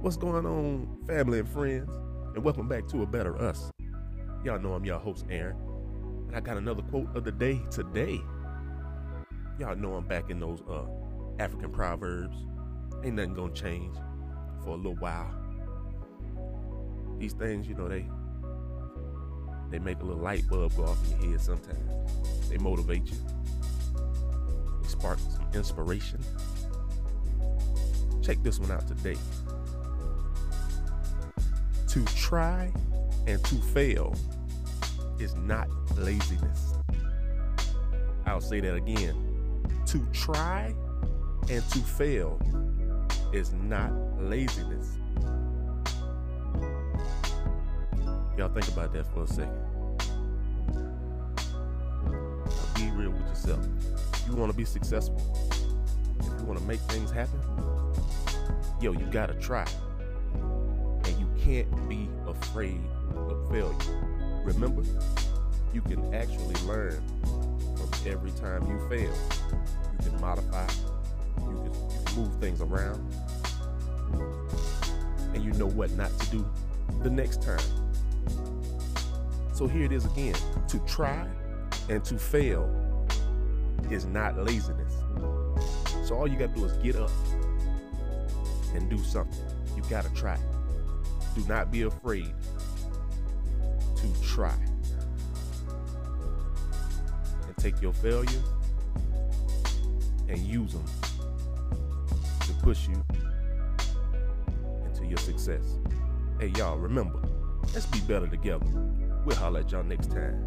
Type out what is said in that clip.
What's going on, family and friends? And welcome back to A Better Us. Y'all know I'm your host, Aaron. And I got another quote of the day today. Y'all know I'm back in those uh, African proverbs. Ain't nothing gonna change for a little while. These things, you know, they they make a little light bulb go off in your head sometimes. They motivate you. They spark some inspiration. Check this one out today. To try and to fail is not laziness. I'll say that again. To try and to fail is not laziness. Y'all think about that for a second. Be real with yourself. You want to be successful, if you want to make things happen, yo, you gotta try. Can't be afraid of failure. Remember, you can actually learn from every time you fail. You can modify, you can, you can move things around, and you know what not to do the next time. So here it is again to try and to fail is not laziness. So all you got to do is get up and do something. You got to try. Do not be afraid to try. And take your failures and use them to push you into your success. Hey, y'all, remember, let's be better together. We'll holler at y'all next time.